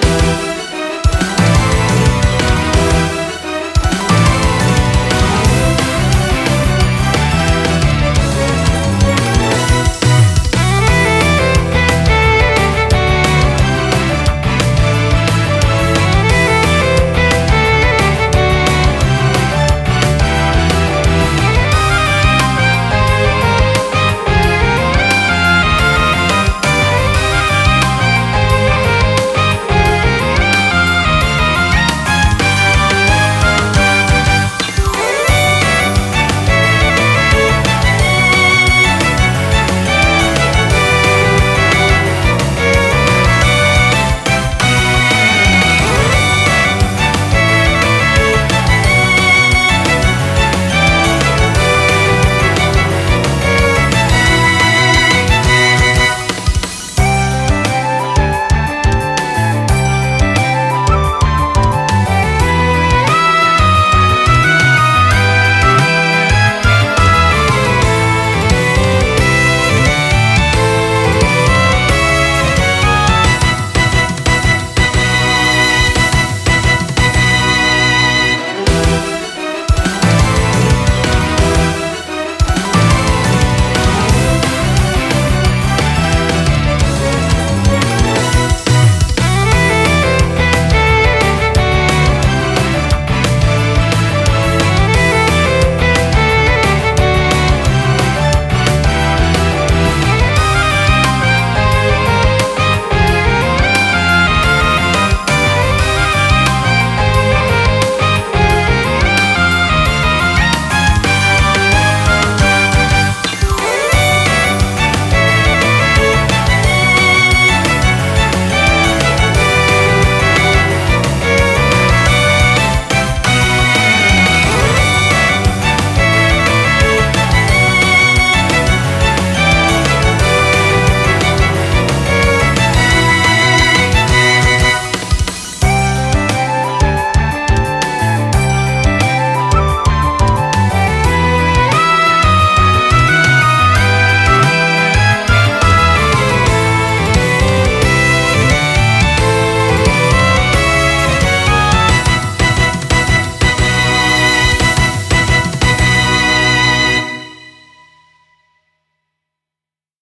Bye.